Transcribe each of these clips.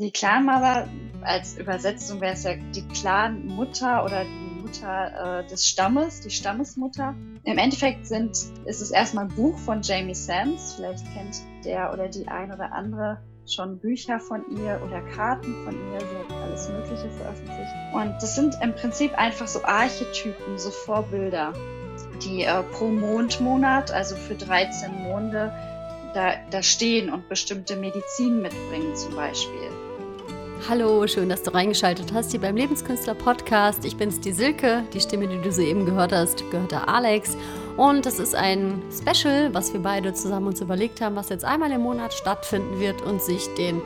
Die Clanmother, als Übersetzung wäre es ja die Clanmutter oder die Mutter äh, des Stammes, die Stammesmutter. Im Endeffekt sind, ist es erstmal ein Buch von Jamie Sams. Vielleicht kennt der oder die ein oder andere schon Bücher von ihr oder Karten von ihr. Sie hat alles Mögliche veröffentlicht. Und das sind im Prinzip einfach so Archetypen, so Vorbilder, die äh, pro Mondmonat, also für 13 Monde, da, da stehen und bestimmte Medizin mitbringen zum Beispiel. Hallo, schön, dass du reingeschaltet hast hier beim Lebenskünstler Podcast. Ich bin's, die Silke. Die Stimme, die du soeben gehört hast, gehört der Alex. Und das ist ein Special, was wir beide zusammen uns überlegt haben, was jetzt einmal im Monat stattfinden wird und sich den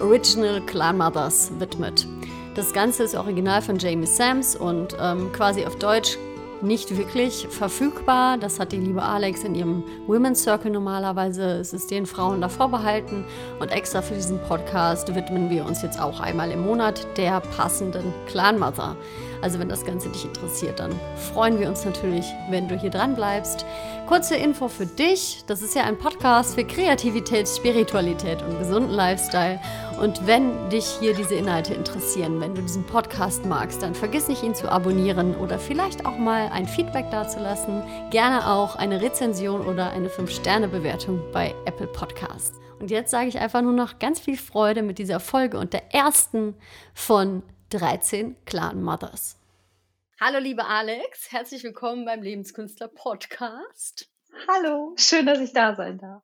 Original Clan Mothers widmet. Das Ganze ist original von Jamie Sams und ähm, quasi auf Deutsch nicht wirklich verfügbar. Das hat die liebe Alex in ihrem Women's Circle normalerweise. Es ist den Frauen da vorbehalten. Und extra für diesen Podcast widmen wir uns jetzt auch einmal im Monat der passenden Clan Mother. Also wenn das Ganze dich interessiert, dann freuen wir uns natürlich, wenn du hier dran bleibst. Kurze Info für dich. Das ist ja ein Podcast für Kreativität, Spiritualität und gesunden Lifestyle. Und wenn dich hier diese Inhalte interessieren, wenn du diesen Podcast magst, dann vergiss nicht, ihn zu abonnieren oder vielleicht auch mal ein Feedback dazulassen. Gerne auch eine Rezension oder eine 5-Sterne-Bewertung bei Apple Podcasts. Und jetzt sage ich einfach nur noch ganz viel Freude mit dieser Folge und der ersten von 13 Clan Mothers. Hallo, liebe Alex, herzlich willkommen beim Lebenskünstler Podcast. Hallo, schön, dass ich da sein darf.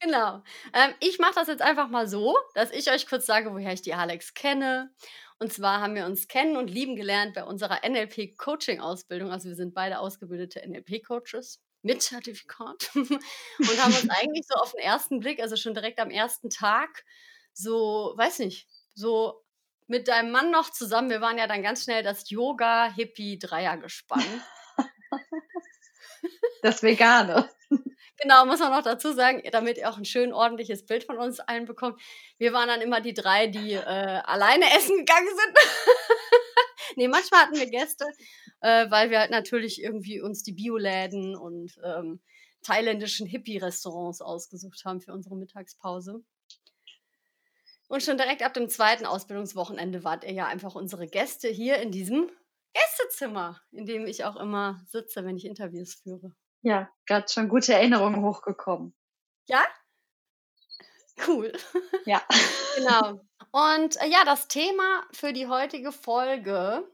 Genau. Ähm, ich mache das jetzt einfach mal so, dass ich euch kurz sage, woher ich die Alex kenne. Und zwar haben wir uns kennen und lieben gelernt bei unserer NLP-Coaching-Ausbildung. Also wir sind beide ausgebildete NLP-Coaches mit Zertifikat und haben uns eigentlich so auf den ersten Blick, also schon direkt am ersten Tag, so, weiß nicht, so mit deinem Mann noch zusammen. Wir waren ja dann ganz schnell das Yoga-Hippie-Dreiergespann. Das Vegane. Genau, muss man noch dazu sagen, damit ihr auch ein schön ordentliches Bild von uns allen bekommt. Wir waren dann immer die drei, die äh, alleine essen gegangen sind. nee, manchmal hatten wir Gäste, äh, weil wir halt natürlich irgendwie uns die Bioläden und ähm, thailändischen Hippie-Restaurants ausgesucht haben für unsere Mittagspause. Und schon direkt ab dem zweiten Ausbildungswochenende wart ihr ja einfach unsere Gäste hier in diesem Gästezimmer, in dem ich auch immer sitze, wenn ich Interviews führe. Ja, gerade schon gute Erinnerungen hochgekommen. Ja? Cool. Ja. genau. Und äh, ja, das Thema für die heutige Folge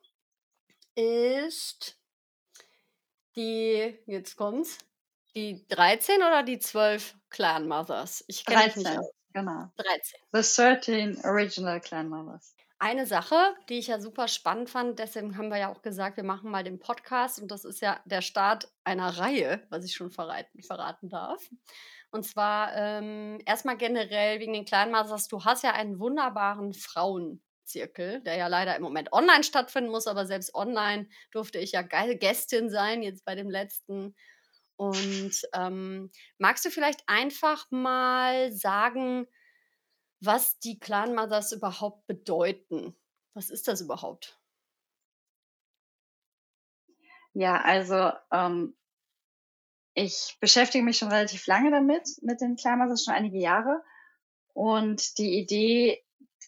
ist die, jetzt kommt's, die 13 oder die 12 Clan Mothers? Ich kenne mich nicht aus. Genau. 13. The 13 Original Clan Mothers. Eine Sache, die ich ja super spannend fand, deswegen haben wir ja auch gesagt, wir machen mal den Podcast und das ist ja der Start einer Reihe, was ich schon verraten, verraten darf. Und zwar ähm, erstmal generell wegen den Clan Mothers. Du hast ja einen wunderbaren Frauenzirkel, der ja leider im Moment online stattfinden muss, aber selbst online durfte ich ja Gästin sein, jetzt bei dem letzten. Und ähm, magst du vielleicht einfach mal sagen, was die Clan Mothers überhaupt bedeuten? Was ist das überhaupt? Ja, also ähm, ich beschäftige mich schon relativ lange damit, mit den Clan Mothers, schon einige Jahre. Und die Idee,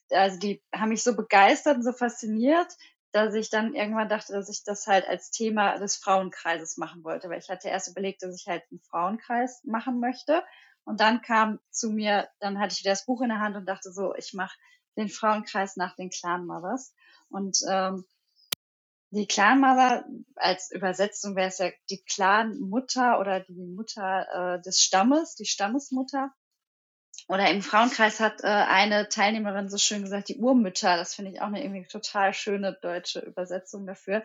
also die haben mich so begeistert und so fasziniert, dass ich dann irgendwann dachte, dass ich das halt als Thema des Frauenkreises machen wollte, weil ich hatte erst überlegt, dass ich halt einen Frauenkreis machen möchte. Und dann kam zu mir, dann hatte ich wieder das Buch in der Hand und dachte so, ich mache den Frauenkreis nach den Clan Mothers. Und ähm, die Clan Mother als Übersetzung wäre es ja die Clan Mutter oder die Mutter äh, des Stammes, die Stammesmutter. Oder im Frauenkreis hat äh, eine Teilnehmerin so schön gesagt, die Urmütter. Das finde ich auch eine irgendwie total schöne deutsche Übersetzung dafür.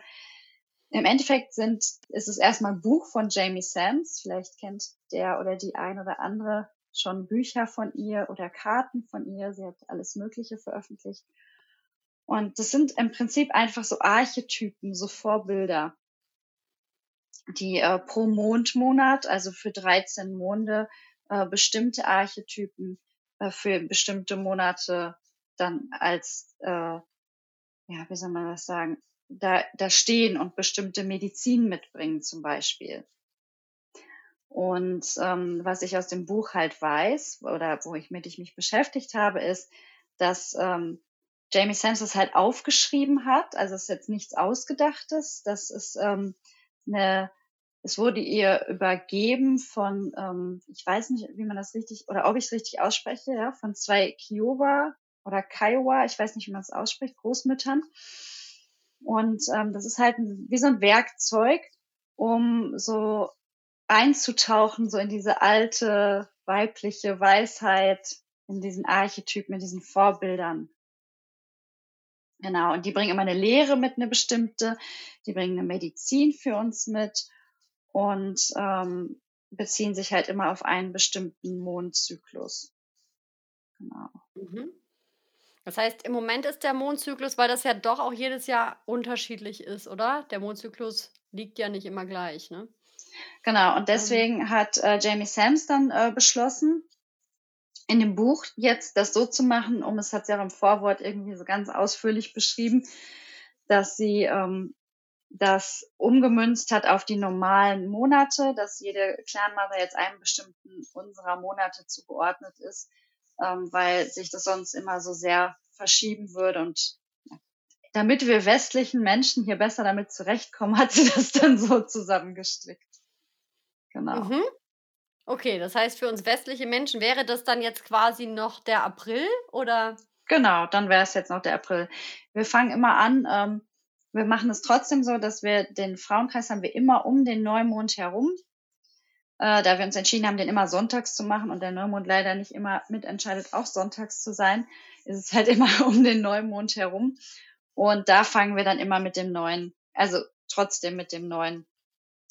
Im Endeffekt sind, ist es erstmal ein Buch von Jamie Sams. Vielleicht kennt der oder die ein oder andere schon Bücher von ihr oder Karten von ihr. Sie hat alles Mögliche veröffentlicht. Und das sind im Prinzip einfach so Archetypen, so Vorbilder, die äh, pro Mondmonat, also für 13 Monde, äh, bestimmte Archetypen äh, für bestimmte Monate dann als, äh, ja, wie soll man das sagen, da, da stehen und bestimmte Medizin mitbringen zum Beispiel. Und ähm, was ich aus dem Buch halt weiß oder wo ich mit ich mich beschäftigt habe, ist, dass ähm, Jamie Sams es halt aufgeschrieben hat. Also es ist jetzt nichts Ausgedachtes. Das ist ähm, eine, es wurde ihr übergeben von, ähm, ich weiß nicht, wie man das richtig oder ob ich es richtig ausspreche, ja, von zwei Kiowa oder Kiowa, ich weiß nicht, wie man es ausspricht, Großmüttern. Und ähm, das ist halt wie so ein Werkzeug, um so einzutauchen, so in diese alte weibliche Weisheit, in diesen Archetypen, in diesen Vorbildern. Genau, und die bringen immer eine Lehre mit, eine bestimmte, die bringen eine Medizin für uns mit und ähm, beziehen sich halt immer auf einen bestimmten Mondzyklus. Genau. Mhm. Das heißt, im Moment ist der Mondzyklus, weil das ja doch auch jedes Jahr unterschiedlich ist, oder? Der Mondzyklus liegt ja nicht immer gleich, ne? Genau, und deswegen ähm. hat äh, Jamie Sams dann äh, beschlossen, in dem Buch jetzt das so zu machen, um es hat sie auch im Vorwort irgendwie so ganz ausführlich beschrieben, dass sie ähm, das umgemünzt hat auf die normalen Monate, dass jede Clanmother jetzt einem bestimmten unserer Monate zugeordnet ist, ähm, weil sich das sonst immer so sehr verschieben würde und damit wir westlichen Menschen hier besser damit zurechtkommen, hat sie das dann so zusammengestrickt. Genau. Mhm. Okay, das heißt, für uns westliche Menschen wäre das dann jetzt quasi noch der April oder? Genau, dann wäre es jetzt noch der April. Wir fangen immer an, ähm, wir machen es trotzdem so, dass wir den Frauenkreis haben wir immer um den Neumond herum. Äh, da wir uns entschieden haben, den immer sonntags zu machen und der Neumond leider nicht immer mitentscheidet, auch sonntags zu sein, ist es halt immer um den Neumond herum. Und da fangen wir dann immer mit dem neuen, also trotzdem mit dem neuen,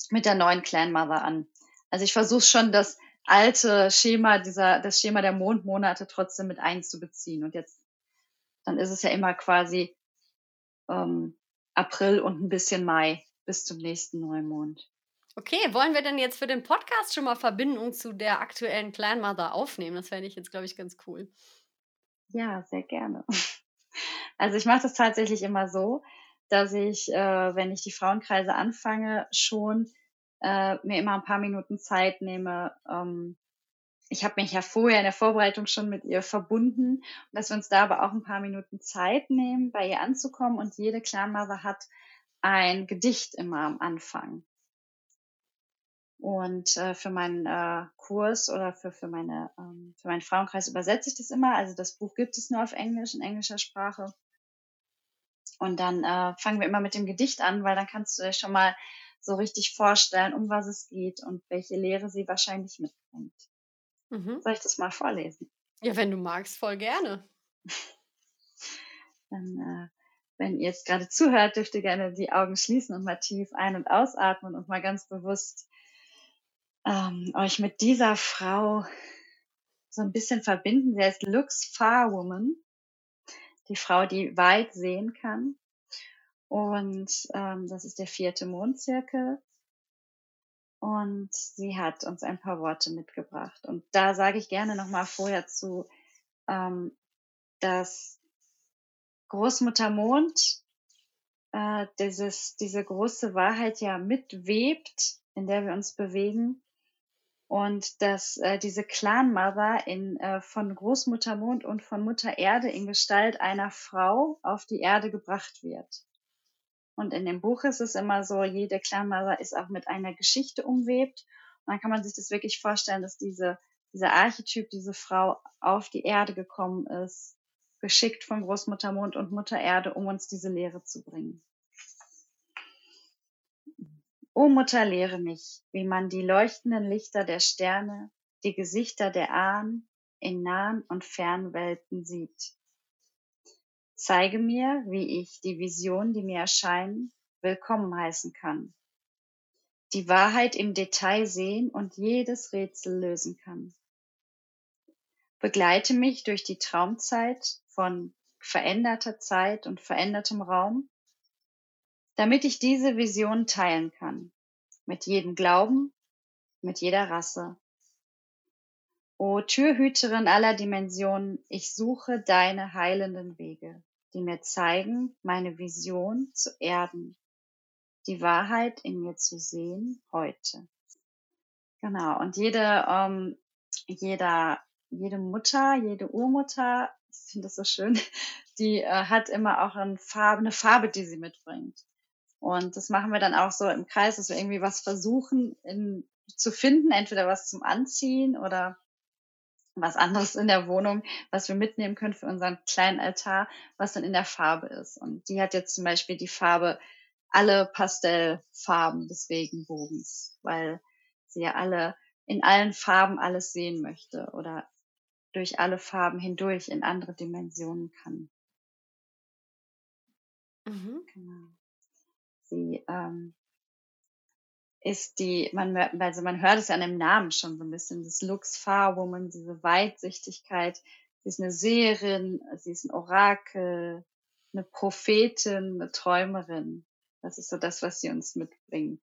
mit der neuen Clan Mother an. Also ich versuche schon das alte Schema, dieser, das Schema der Mondmonate trotzdem mit einzubeziehen. Und jetzt, dann ist es ja immer quasi ähm, April und ein bisschen Mai bis zum nächsten Neumond. Okay, wollen wir denn jetzt für den Podcast schon mal Verbindung zu der aktuellen Clan Mother aufnehmen? Das fände ich jetzt, glaube ich, ganz cool. Ja, sehr gerne. Also ich mache das tatsächlich immer so, dass ich, äh, wenn ich die Frauenkreise anfange, schon äh, mir immer ein paar Minuten Zeit nehme. Ähm, ich habe mich ja vorher in der Vorbereitung schon mit ihr verbunden und dass wir uns da aber auch ein paar Minuten Zeit nehmen, bei ihr anzukommen. Und jede Clanmother hat ein Gedicht immer am Anfang. Und äh, für meinen äh, Kurs oder für, für, meine, ähm, für meinen Frauenkreis übersetze ich das immer. Also das Buch gibt es nur auf Englisch, in englischer Sprache. Und dann äh, fangen wir immer mit dem Gedicht an, weil dann kannst du dir schon mal so richtig vorstellen, um was es geht und welche Lehre sie wahrscheinlich mitbringt. Mhm. Soll ich das mal vorlesen? Ja, wenn du magst, voll gerne. Dann, äh, wenn ihr jetzt gerade zuhört, dürft ihr gerne die Augen schließen und mal tief ein- und ausatmen und mal ganz bewusst ähm, euch mit dieser Frau so ein bisschen verbinden. Sie heißt Lux Far Woman, die Frau, die weit sehen kann. Und ähm, das ist der vierte Mondzirkel. Und sie hat uns ein paar Worte mitgebracht. Und da sage ich gerne nochmal vorher zu, ähm, dass Großmutter Mond äh, dieses, diese große Wahrheit ja mitwebt, in der wir uns bewegen. Und dass äh, diese Clan Mother in, äh, von Großmutter Mond und von Mutter Erde in Gestalt einer Frau auf die Erde gebracht wird. Und in dem Buch ist es immer so, jede Clanmother ist auch mit einer Geschichte umwebt. Und dann kann man sich das wirklich vorstellen, dass diese, dieser Archetyp, diese Frau auf die Erde gekommen ist, geschickt von Großmutter Mond und Mutter Erde, um uns diese Lehre zu bringen. O Mutter, lehre mich, wie man die leuchtenden Lichter der Sterne, die Gesichter der Ahnen in nahen und fernen Welten sieht. Zeige mir, wie ich die Vision, die mir erscheinen, willkommen heißen kann. Die Wahrheit im Detail sehen und jedes Rätsel lösen kann. Begleite mich durch die Traumzeit von veränderter Zeit und verändertem Raum, damit ich diese Vision teilen kann. Mit jedem Glauben, mit jeder Rasse. O Türhüterin aller Dimensionen, ich suche deine heilenden Wege die mir zeigen, meine Vision zu erden, die Wahrheit in mir zu sehen heute. Genau. Und jede, ähm, jeder, jede Mutter, jede Urmutter ich finde das so schön, die äh, hat immer auch eine Farbe, eine Farbe, die sie mitbringt. Und das machen wir dann auch so im Kreis, dass wir irgendwie was versuchen in, zu finden, entweder was zum Anziehen oder was anderes in der Wohnung, was wir mitnehmen können für unseren kleinen Altar, was dann in der Farbe ist. Und die hat jetzt zum Beispiel die Farbe alle Pastellfarben des Regenbogens, weil sie ja alle in allen Farben alles sehen möchte oder durch alle Farben hindurch in andere Dimensionen kann. Mhm. Genau. Sie ähm, ist die, man, also man hört es ja an dem Namen schon so ein bisschen, das Lux Far Woman, diese Weitsichtigkeit. Sie ist eine Seherin, sie ist ein Orakel, eine Prophetin, eine Träumerin. Das ist so das, was sie uns mitbringt.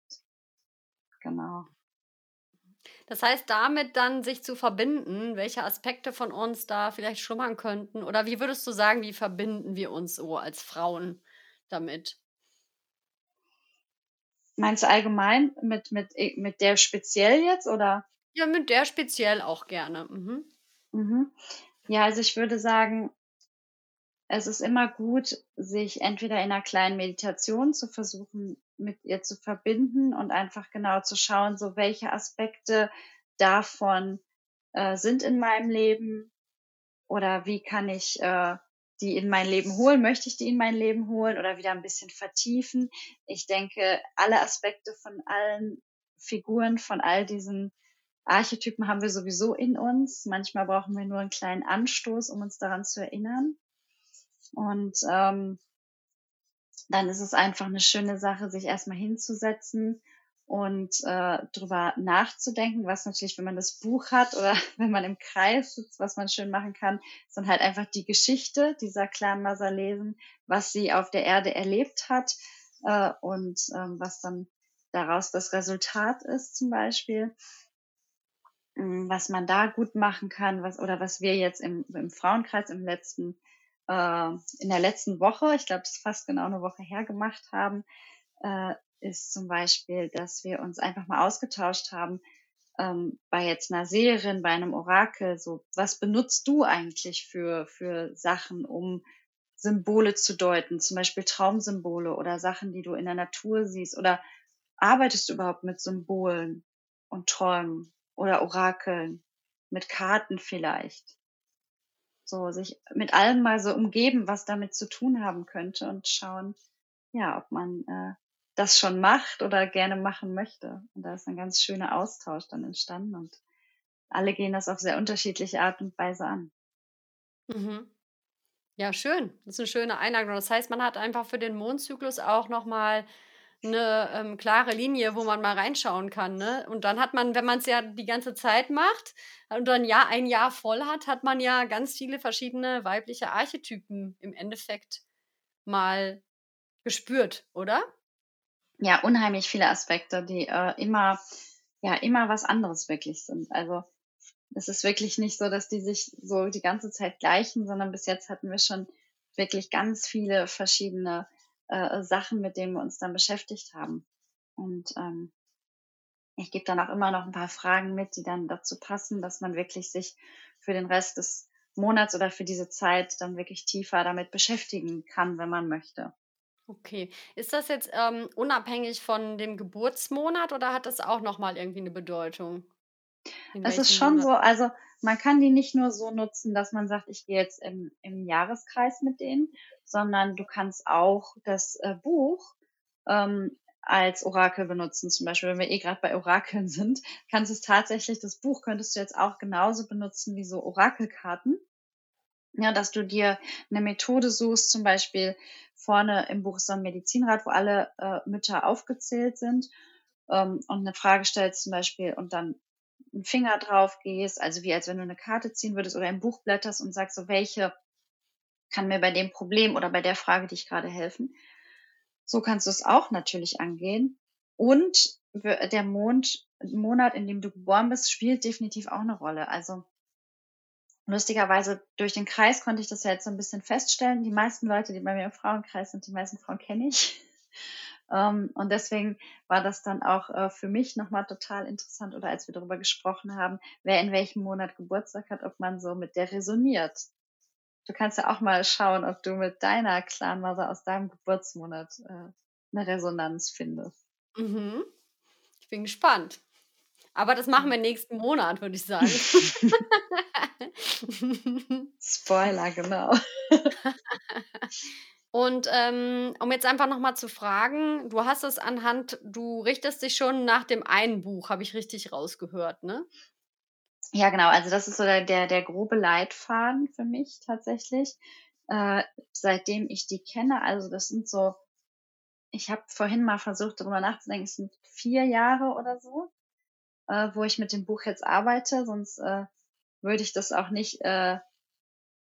Genau. Das heißt, damit dann sich zu verbinden, welche Aspekte von uns da vielleicht schlummern könnten? Oder wie würdest du sagen, wie verbinden wir uns so als Frauen damit? Meinst du allgemein mit, mit, mit der speziell jetzt oder? Ja, mit der speziell auch gerne. Mhm. Mhm. Ja, also ich würde sagen, es ist immer gut, sich entweder in einer kleinen Meditation zu versuchen, mit ihr zu verbinden und einfach genau zu schauen, so welche Aspekte davon äh, sind in meinem Leben oder wie kann ich äh, die in mein Leben holen, möchte ich die in mein Leben holen oder wieder ein bisschen vertiefen. Ich denke, alle Aspekte von allen Figuren, von all diesen Archetypen haben wir sowieso in uns. Manchmal brauchen wir nur einen kleinen Anstoß, um uns daran zu erinnern. Und ähm, dann ist es einfach eine schöne Sache, sich erstmal hinzusetzen und äh, drüber nachzudenken, was natürlich, wenn man das Buch hat oder wenn man im Kreis sitzt, was man schön machen kann, ist dann halt einfach die Geschichte dieser Clan Masa lesen, was sie auf der Erde erlebt hat äh, und ähm, was dann daraus das Resultat ist zum Beispiel, ähm, was man da gut machen kann, was oder was wir jetzt im, im Frauenkreis im letzten äh, in der letzten Woche, ich glaube, es ist fast genau eine Woche her gemacht haben, äh, ist zum Beispiel, dass wir uns einfach mal ausgetauscht haben, ähm, bei jetzt einer Seherin, bei einem Orakel, so, was benutzt du eigentlich für, für Sachen, um Symbole zu deuten, zum Beispiel Traumsymbole oder Sachen, die du in der Natur siehst, oder arbeitest du überhaupt mit Symbolen und Träumen oder Orakeln, mit Karten vielleicht? So, sich mit allem mal so umgeben, was damit zu tun haben könnte und schauen, ja, ob man äh, das schon macht oder gerne machen möchte. Und da ist ein ganz schöner Austausch dann entstanden und alle gehen das auf sehr unterschiedliche Art und Weise an. Mhm. Ja, schön. Das ist eine schöne Einladung. Das heißt, man hat einfach für den Mondzyklus auch nochmal eine ähm, klare Linie, wo man mal reinschauen kann. Ne? Und dann hat man, wenn man es ja die ganze Zeit macht und dann ja ein Jahr voll hat, hat man ja ganz viele verschiedene weibliche Archetypen im Endeffekt mal gespürt, oder? Ja, unheimlich viele Aspekte, die äh, immer, ja, immer was anderes wirklich sind. Also es ist wirklich nicht so, dass die sich so die ganze Zeit gleichen, sondern bis jetzt hatten wir schon wirklich ganz viele verschiedene äh, Sachen, mit denen wir uns dann beschäftigt haben. Und ähm, ich gebe dann auch immer noch ein paar Fragen mit, die dann dazu passen, dass man wirklich sich für den Rest des Monats oder für diese Zeit dann wirklich tiefer damit beschäftigen kann, wenn man möchte. Okay. Ist das jetzt ähm, unabhängig von dem Geburtsmonat oder hat das auch nochmal irgendwie eine Bedeutung? Es ist schon Monat? so, also man kann die nicht nur so nutzen, dass man sagt, ich gehe jetzt im, im Jahreskreis mit denen, sondern du kannst auch das äh, Buch ähm, als Orakel benutzen. Zum Beispiel, wenn wir eh gerade bei Orakeln sind, kannst du es tatsächlich, das Buch könntest du jetzt auch genauso benutzen wie so Orakelkarten. Ja, dass du dir eine Methode suchst, zum Beispiel vorne im Buch ist so ein Medizinrat, wo alle äh, Mütter aufgezählt sind ähm, und eine Frage stellst zum Beispiel und dann einen Finger drauf gehst, also wie als wenn du eine Karte ziehen würdest oder ein Buch blätterst und sagst so, welche kann mir bei dem Problem oder bei der Frage, die ich gerade helfen. So kannst du es auch natürlich angehen. Und der Mond, Monat, in dem du geboren bist, spielt definitiv auch eine Rolle. Also lustigerweise durch den Kreis konnte ich das ja jetzt so ein bisschen feststellen. Die meisten Leute, die bei mir im Frauenkreis sind, die meisten Frauen kenne ich. Ähm, und deswegen war das dann auch äh, für mich nochmal total interessant oder als wir darüber gesprochen haben, wer in welchem Monat Geburtstag hat, ob man so mit der resoniert. du kannst ja auch mal schauen, ob du mit deiner Clanmother aus deinem Geburtsmonat äh, eine Resonanz findest. Mhm. Ich bin gespannt. Aber das machen wir nächsten Monat, würde ich sagen. Spoiler, genau. Und ähm, um jetzt einfach nochmal zu fragen, du hast es anhand, du richtest dich schon nach dem einen Buch, habe ich richtig rausgehört, ne? Ja, genau. Also das ist so der, der, der grobe Leitfaden für mich tatsächlich, äh, seitdem ich die kenne. Also das sind so, ich habe vorhin mal versucht, darüber nachzudenken, es sind vier Jahre oder so, äh, wo ich mit dem Buch jetzt arbeite. Sonst äh, würde ich das auch nicht, äh,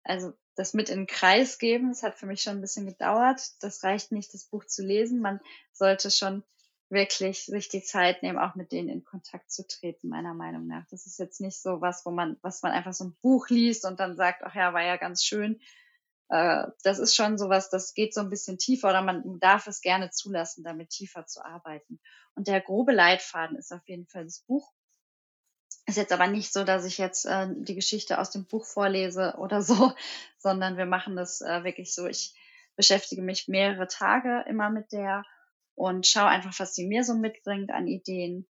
also das mit in den Kreis geben. Es hat für mich schon ein bisschen gedauert. Das reicht nicht, das Buch zu lesen. Man sollte schon wirklich sich die Zeit nehmen, auch mit denen in Kontakt zu treten, meiner Meinung nach. Das ist jetzt nicht so was, wo man, was man einfach so ein Buch liest und dann sagt, ach ja, war ja ganz schön. Äh, das ist schon sowas, das geht so ein bisschen tiefer oder man darf es gerne zulassen, damit tiefer zu arbeiten. Und der grobe Leitfaden ist auf jeden Fall das Buch. Ist jetzt aber nicht so, dass ich jetzt äh, die Geschichte aus dem Buch vorlese oder so, sondern wir machen das äh, wirklich so. Ich beschäftige mich mehrere Tage immer mit der und schaue einfach, was sie mir so mitbringt an Ideen.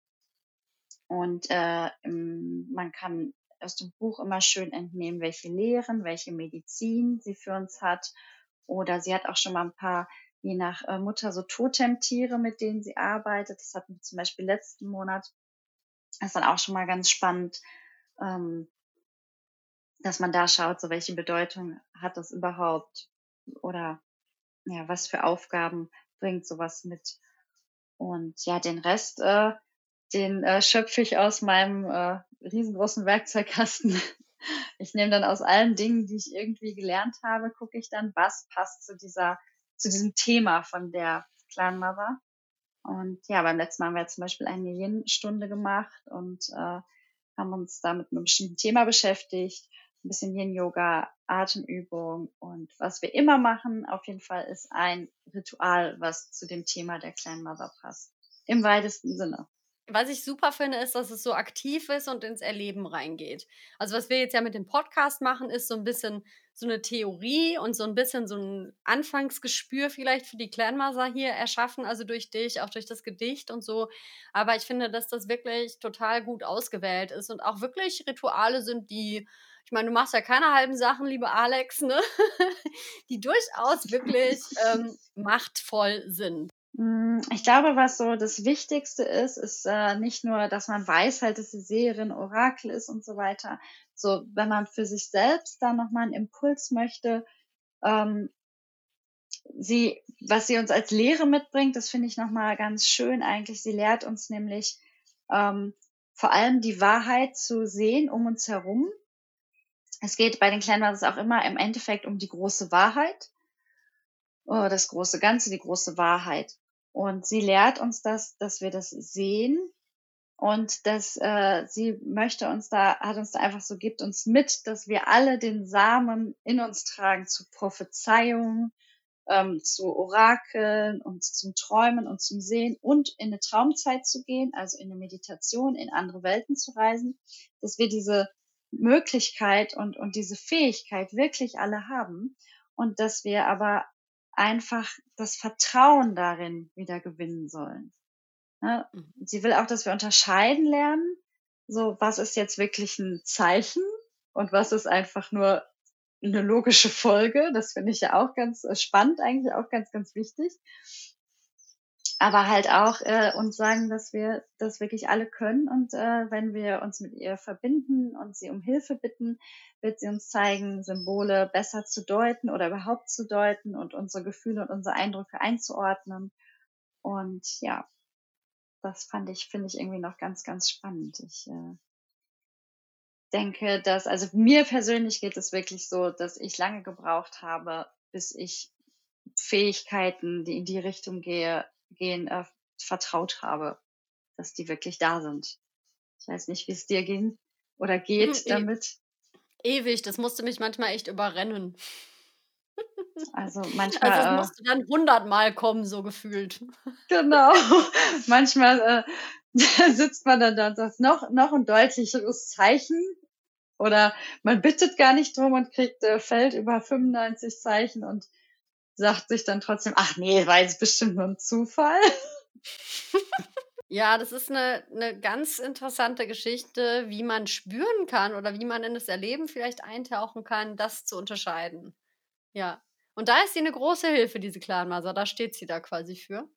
Und äh, man kann aus dem Buch immer schön entnehmen, welche Lehren, welche Medizin sie für uns hat. Oder sie hat auch schon mal ein paar, je nach äh, Mutter, so Totemtiere, mit denen sie arbeitet. Das hatten wir zum Beispiel letzten Monat. Das ist dann auch schon mal ganz spannend, ähm, dass man da schaut, so welche Bedeutung hat das überhaupt oder ja, was für Aufgaben bringt sowas mit. Und ja, den Rest, äh, den äh, schöpfe ich aus meinem äh, riesengroßen Werkzeugkasten. Ich nehme dann aus allen Dingen, die ich irgendwie gelernt habe, gucke ich dann, was passt zu dieser, zu diesem Thema von der Clan Mother. Und ja, beim letzten Mal haben wir zum Beispiel eine Yin-Stunde gemacht und äh, haben uns da mit einem bestimmten Thema beschäftigt ein bisschen Yin-Yoga, Atemübung und was wir immer machen, auf jeden Fall ist ein Ritual, was zu dem Thema der kleinen Mother passt. Im weitesten Sinne. Was ich super finde, ist, dass es so aktiv ist und ins Erleben reingeht. Also was wir jetzt ja mit dem Podcast machen, ist so ein bisschen so eine Theorie und so ein bisschen so ein Anfangsgespür vielleicht für die Clanmother hier erschaffen, also durch dich, auch durch das Gedicht und so. Aber ich finde, dass das wirklich total gut ausgewählt ist und auch wirklich Rituale sind, die ich meine, du machst ja keine halben Sachen, liebe Alex, ne? die durchaus wirklich ähm, machtvoll sind. Mm, ich glaube, was so das Wichtigste ist, ist äh, nicht nur, dass man weiß halt, dass die Serie ein Orakel ist und so weiter. So, wenn man für sich selbst da nochmal einen Impuls möchte, ähm, sie, was sie uns als Lehre mitbringt, das finde ich nochmal ganz schön eigentlich. Sie lehrt uns nämlich ähm, vor allem die Wahrheit zu sehen um uns herum es geht bei den kleinen Clanbusters auch immer im Endeffekt um die große Wahrheit, oh, das große Ganze, die große Wahrheit. Und sie lehrt uns das, dass wir das sehen und dass äh, sie möchte uns da, hat uns da einfach so, gibt uns mit, dass wir alle den Samen in uns tragen zu Prophezeiung, ähm, zu Orakeln und zum Träumen und zum Sehen und in eine Traumzeit zu gehen, also in eine Meditation, in andere Welten zu reisen, dass wir diese Möglichkeit und, und diese Fähigkeit wirklich alle haben und dass wir aber einfach das Vertrauen darin wieder gewinnen sollen. Ne? Mhm. Sie will auch, dass wir unterscheiden lernen, so was ist jetzt wirklich ein Zeichen und was ist einfach nur eine logische Folge. Das finde ich ja auch ganz äh, spannend, eigentlich auch ganz, ganz wichtig aber halt auch äh, uns sagen, dass wir das wirklich alle können und äh, wenn wir uns mit ihr verbinden und sie um Hilfe bitten, wird sie uns zeigen, Symbole besser zu deuten oder überhaupt zu deuten und unsere Gefühle und unsere Eindrücke einzuordnen. Und ja, das fand ich, finde ich irgendwie noch ganz, ganz spannend. Ich äh, denke, dass, also mir persönlich geht es wirklich so, dass ich lange gebraucht habe, bis ich Fähigkeiten, die in die Richtung gehe, gehen, äh, vertraut habe, dass die wirklich da sind. Ich weiß nicht, wie es dir ging oder geht hm, damit. Ewig, das musste mich manchmal echt überrennen. Also manchmal. Also es äh musste dann hundertmal kommen, so gefühlt. Genau. manchmal äh, sitzt man dann da und sagt, noch, noch ein deutlicheres Zeichen. Oder man bittet gar nicht drum und kriegt äh, Feld über 95 Zeichen und sagt sich dann trotzdem, ach nee, war jetzt bestimmt nur ein Zufall. Ja, das ist eine, eine ganz interessante Geschichte, wie man spüren kann oder wie man in das Erleben vielleicht eintauchen kann, das zu unterscheiden. Ja. Und da ist sie eine große Hilfe, diese Clanmaser. Da steht sie da quasi für.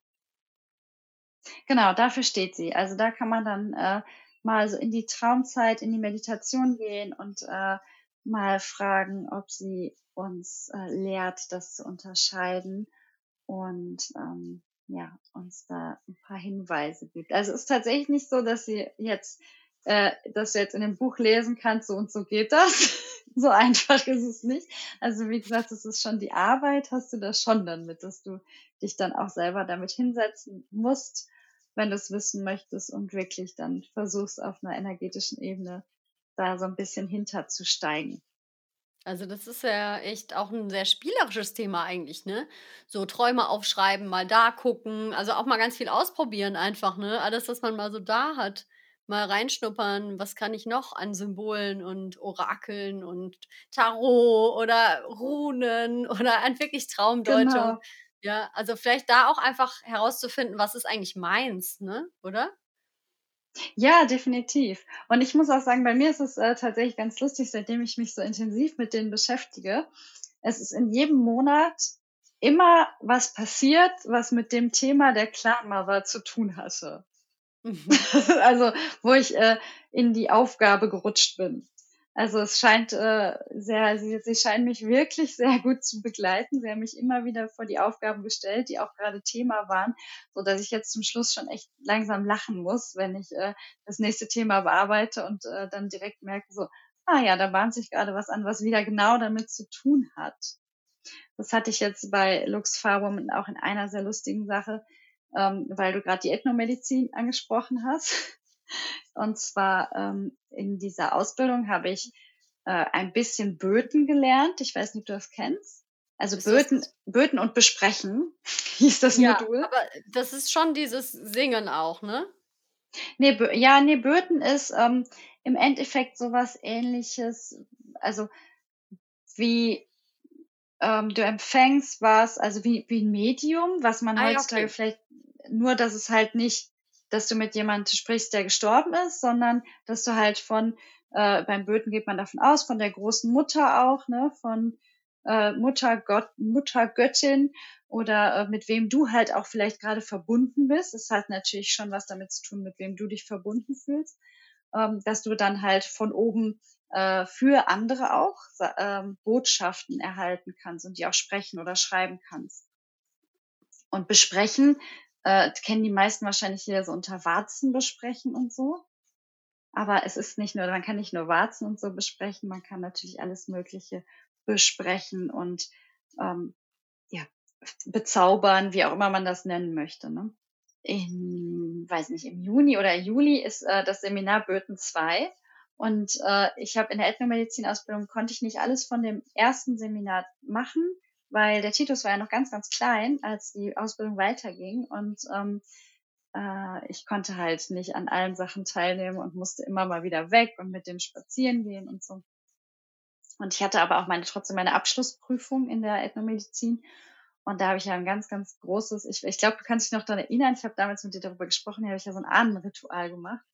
Genau, dafür steht sie. Also da kann man dann äh, mal so in die Traumzeit, in die Meditation gehen und äh, mal fragen, ob sie uns äh, lehrt, das zu unterscheiden. Und ähm, ja, uns da ein paar Hinweise gibt. Also es ist tatsächlich nicht so, dass sie jetzt, äh, dass du jetzt in dem Buch lesen kannst, so und so geht das. so einfach ist es nicht. Also wie gesagt, es ist schon die Arbeit, hast du das schon dann mit, dass du dich dann auch selber damit hinsetzen musst, wenn du es wissen möchtest und wirklich dann versuchst auf einer energetischen Ebene da so ein bisschen hinterzusteigen. Also das ist ja echt auch ein sehr spielerisches Thema eigentlich, ne? So Träume aufschreiben, mal da gucken, also auch mal ganz viel ausprobieren einfach, ne? Alles, was man mal so da hat, mal reinschnuppern, was kann ich noch an Symbolen und Orakeln und Tarot oder Runen oder an wirklich Traumdeutung. Genau. Ja, also vielleicht da auch einfach herauszufinden, was ist eigentlich meins, ne? Oder? Ja, definitiv. Und ich muss auch sagen, bei mir ist es äh, tatsächlich ganz lustig, seitdem ich mich so intensiv mit denen beschäftige. Es ist in jedem Monat immer was passiert, was mit dem Thema der Clan Mother zu tun hatte. Mhm. also, wo ich äh, in die Aufgabe gerutscht bin. Also es scheint äh, sehr, sie, sie scheinen mich wirklich sehr gut zu begleiten. Sie haben mich immer wieder vor die Aufgaben gestellt, die auch gerade Thema waren, so dass ich jetzt zum Schluss schon echt langsam lachen muss, wenn ich äh, das nächste Thema bearbeite und äh, dann direkt merke so, ah ja, da bahnt sich gerade was an, was wieder genau damit zu tun hat. Das hatte ich jetzt bei Lux Farwoman auch in einer sehr lustigen Sache, ähm, weil du gerade die Ethnomedizin angesprochen hast. Und zwar ähm, in dieser Ausbildung habe ich äh, ein bisschen Böten gelernt. Ich weiß nicht, ob du das kennst. Also Böten, Böten und Besprechen hieß das ja, Modul. Aber das ist schon dieses Singen auch, ne? Nee, ja, nee, Böten ist ähm, im Endeffekt sowas ähnliches, also wie ähm, du empfängst was, also wie, wie ein Medium, was man ah, heutzutage okay. vielleicht, nur dass es halt nicht dass du mit jemandem sprichst, der gestorben ist, sondern dass du halt von, äh, beim Böten geht man davon aus, von der großen Mutter auch, ne, von äh, Mutter Gott, Mutter Göttin oder äh, mit wem du halt auch vielleicht gerade verbunden bist. Das hat natürlich schon was damit zu tun, mit wem du dich verbunden fühlst, ähm, dass du dann halt von oben äh, für andere auch ähm, Botschaften erhalten kannst und die auch sprechen oder schreiben kannst. Und besprechen äh, kennen die meisten wahrscheinlich hier so unter Warzen besprechen und so. Aber es ist nicht nur, man kann nicht nur Warzen und so besprechen, man kann natürlich alles Mögliche besprechen und ähm, ja, bezaubern, wie auch immer man das nennen möchte. Ne? In, weiß nicht, im Juni oder Juli ist äh, das Seminar Böten 2. Und äh, ich habe in der Ethnomedizin-Ausbildung konnte ich nicht alles von dem ersten Seminar machen, weil der Titus war ja noch ganz, ganz klein, als die Ausbildung weiterging und ähm, äh, ich konnte halt nicht an allen Sachen teilnehmen und musste immer mal wieder weg und mit dem spazieren gehen und so. Und ich hatte aber auch meine trotzdem meine Abschlussprüfung in der Ethnomedizin und da habe ich ja ein ganz, ganz großes, ich, ich glaube, du kannst dich noch daran erinnern, ich habe damals mit dir darüber gesprochen, hier habe ich ja so ein Ahnenritual gemacht.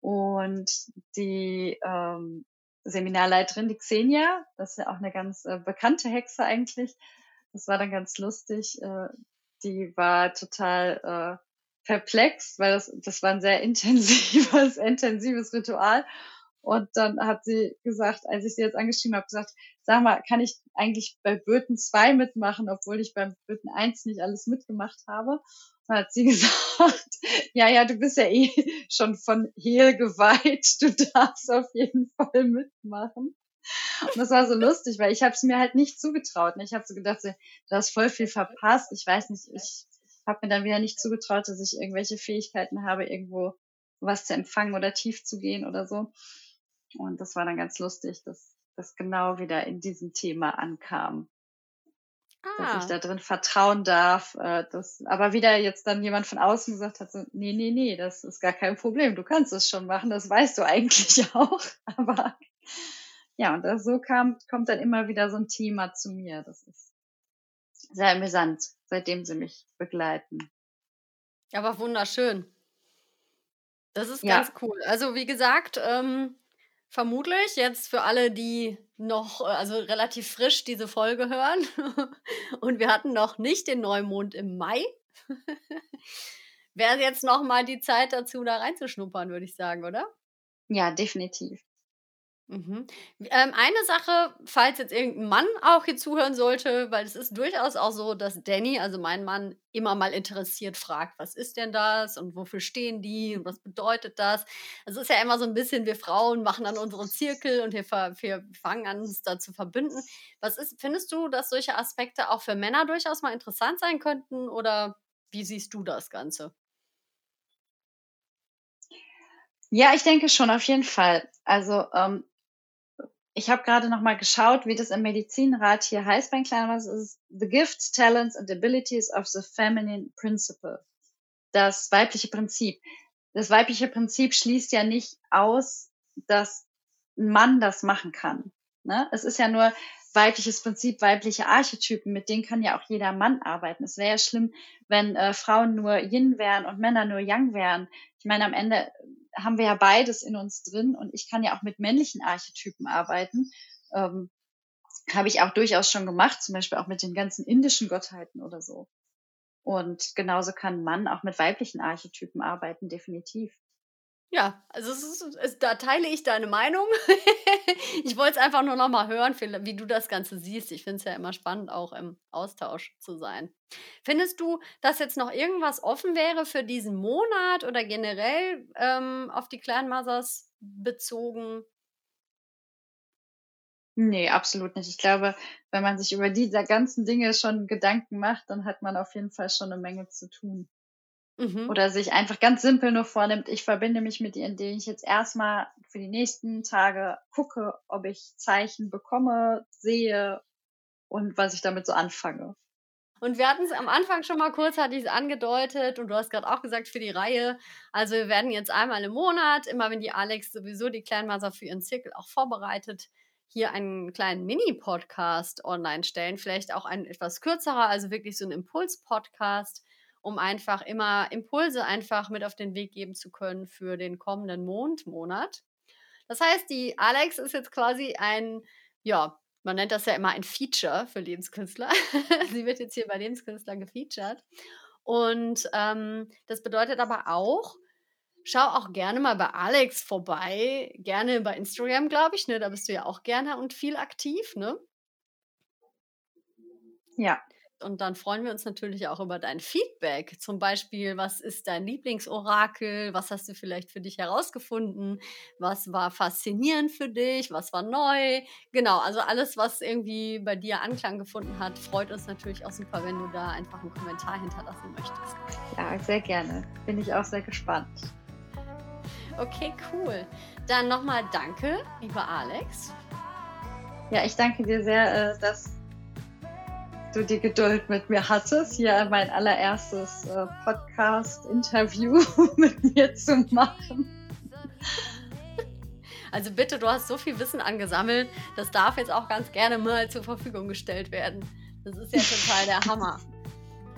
Und die ähm, Seminarleiterin, die Xenia, das ist ja auch eine ganz äh, bekannte Hexe eigentlich. Das war dann ganz lustig. Äh, die war total äh, perplex, weil das, das war ein sehr intensives, intensives Ritual. Und dann hat sie gesagt, als ich sie jetzt angeschrieben habe, gesagt, sag mal, kann ich eigentlich bei Böten 2 mitmachen, obwohl ich beim Böten 1 nicht alles mitgemacht habe? Und hat sie gesagt, ja, ja, du bist ja eh schon von Hehl geweiht, du darfst auf jeden Fall mitmachen. Und das war so lustig, weil ich habe es mir halt nicht zugetraut. Ich habe so gedacht, du hast voll viel verpasst. Ich weiß nicht, ich habe mir dann wieder nicht zugetraut, dass ich irgendwelche Fähigkeiten habe, irgendwo was zu empfangen oder tief zu gehen oder so. Und das war dann ganz lustig, dass das genau wieder in diesem Thema ankam. Ah. Dass ich ah. da drin vertrauen darf. Äh, dass, aber wieder jetzt dann jemand von außen gesagt hat, so, nee, nee, nee, das ist gar kein Problem. Du kannst es schon machen, das weißt du eigentlich auch. Aber ja, und das, so kam, kommt dann immer wieder so ein Thema zu mir. Das ist sehr amüsant, seitdem sie mich begleiten. Aber wunderschön. Das ist ja. ganz cool. Also wie gesagt, ähm, vermutlich jetzt für alle, die noch, äh, also relativ frisch diese Folge hören und wir hatten noch nicht den Neumond im Mai, wäre jetzt noch mal die Zeit dazu, da reinzuschnuppern, würde ich sagen, oder? Ja, definitiv. Mhm. Ähm, eine Sache, falls jetzt irgendein Mann auch hier zuhören sollte, weil es ist durchaus auch so, dass Danny, also mein Mann, immer mal interessiert fragt, was ist denn das und wofür stehen die und was bedeutet das? Es ist ja immer so ein bisschen, wir Frauen machen dann unsere Zirkel und wir, wir fangen an, uns da zu verbünden. Was ist, findest du, dass solche Aspekte auch für Männer durchaus mal interessant sein könnten oder wie siehst du das Ganze? Ja, ich denke schon, auf jeden Fall. Also ähm, ich habe gerade noch mal geschaut, wie das im Medizinrat hier heißt bei kleinen was ist The Gifts, Talents and Abilities of the Feminine Principle. Das weibliche Prinzip. Das weibliche Prinzip schließt ja nicht aus, dass ein Mann das machen kann. Ne? Es ist ja nur weibliches Prinzip, weibliche Archetypen, mit denen kann ja auch jeder Mann arbeiten. Es wäre ja schlimm, wenn äh, Frauen nur Yin wären und Männer nur Yang wären. Ich meine, am Ende haben wir ja beides in uns drin und ich kann ja auch mit männlichen Archetypen arbeiten. Ähm, Habe ich auch durchaus schon gemacht, zum Beispiel auch mit den ganzen indischen Gottheiten oder so. Und genauso kann Mann auch mit weiblichen Archetypen arbeiten, definitiv. Ja, also es ist, es, da teile ich deine Meinung. ich wollte es einfach nur noch mal hören, wie du das Ganze siehst. Ich finde es ja immer spannend, auch im Austausch zu sein. Findest du, dass jetzt noch irgendwas offen wäre für diesen Monat oder generell ähm, auf die Clan-Mothers bezogen? Nee, absolut nicht. Ich glaube, wenn man sich über diese ganzen Dinge schon Gedanken macht, dann hat man auf jeden Fall schon eine Menge zu tun. Mhm. Oder sich einfach ganz simpel nur vornimmt, ich verbinde mich mit ihr, indem ich jetzt erstmal für die nächsten Tage gucke, ob ich Zeichen bekomme, sehe und was ich damit so anfange. Und wir hatten es am Anfang schon mal kurz, hatte ich es angedeutet und du hast gerade auch gesagt für die Reihe. Also wir werden jetzt einmal im Monat, immer wenn die Alex sowieso die Clanmaster für ihren Zirkel auch vorbereitet, hier einen kleinen Mini-Podcast online stellen. Vielleicht auch ein etwas kürzerer, also wirklich so ein Impuls-Podcast um einfach immer Impulse einfach mit auf den Weg geben zu können für den kommenden Mondmonat. Das heißt, die Alex ist jetzt quasi ein, ja, man nennt das ja immer ein Feature für Lebenskünstler. Sie wird jetzt hier bei Lebenskünstler gefeatured. Und ähm, das bedeutet aber auch, schau auch gerne mal bei Alex vorbei, gerne bei Instagram, glaube ich, ne? Da bist du ja auch gerne und viel aktiv, ne? Ja, und dann freuen wir uns natürlich auch über dein Feedback. Zum Beispiel, was ist dein Lieblingsorakel? Was hast du vielleicht für dich herausgefunden? Was war faszinierend für dich? Was war neu? Genau, also alles, was irgendwie bei dir Anklang gefunden hat, freut uns natürlich auch super, wenn du da einfach einen Kommentar hinterlassen möchtest. Ja, sehr gerne. Bin ich auch sehr gespannt. Okay, cool. Dann nochmal danke, lieber Alex. Ja, ich danke dir sehr, äh, dass du die Geduld mit mir hattest, hier mein allererstes äh, Podcast-Interview mit mir zu machen. Also bitte, du hast so viel Wissen angesammelt, das darf jetzt auch ganz gerne mal zur Verfügung gestellt werden. Das ist ja total der Hammer.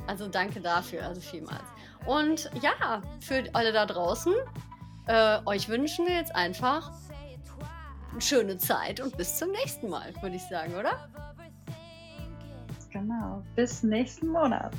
Also danke dafür, also vielmals. Und ja, für alle da draußen, äh, euch wünschen wir jetzt einfach eine schöne Zeit und bis zum nächsten Mal, würde ich sagen, oder? Genau. Bis nächsten Monat.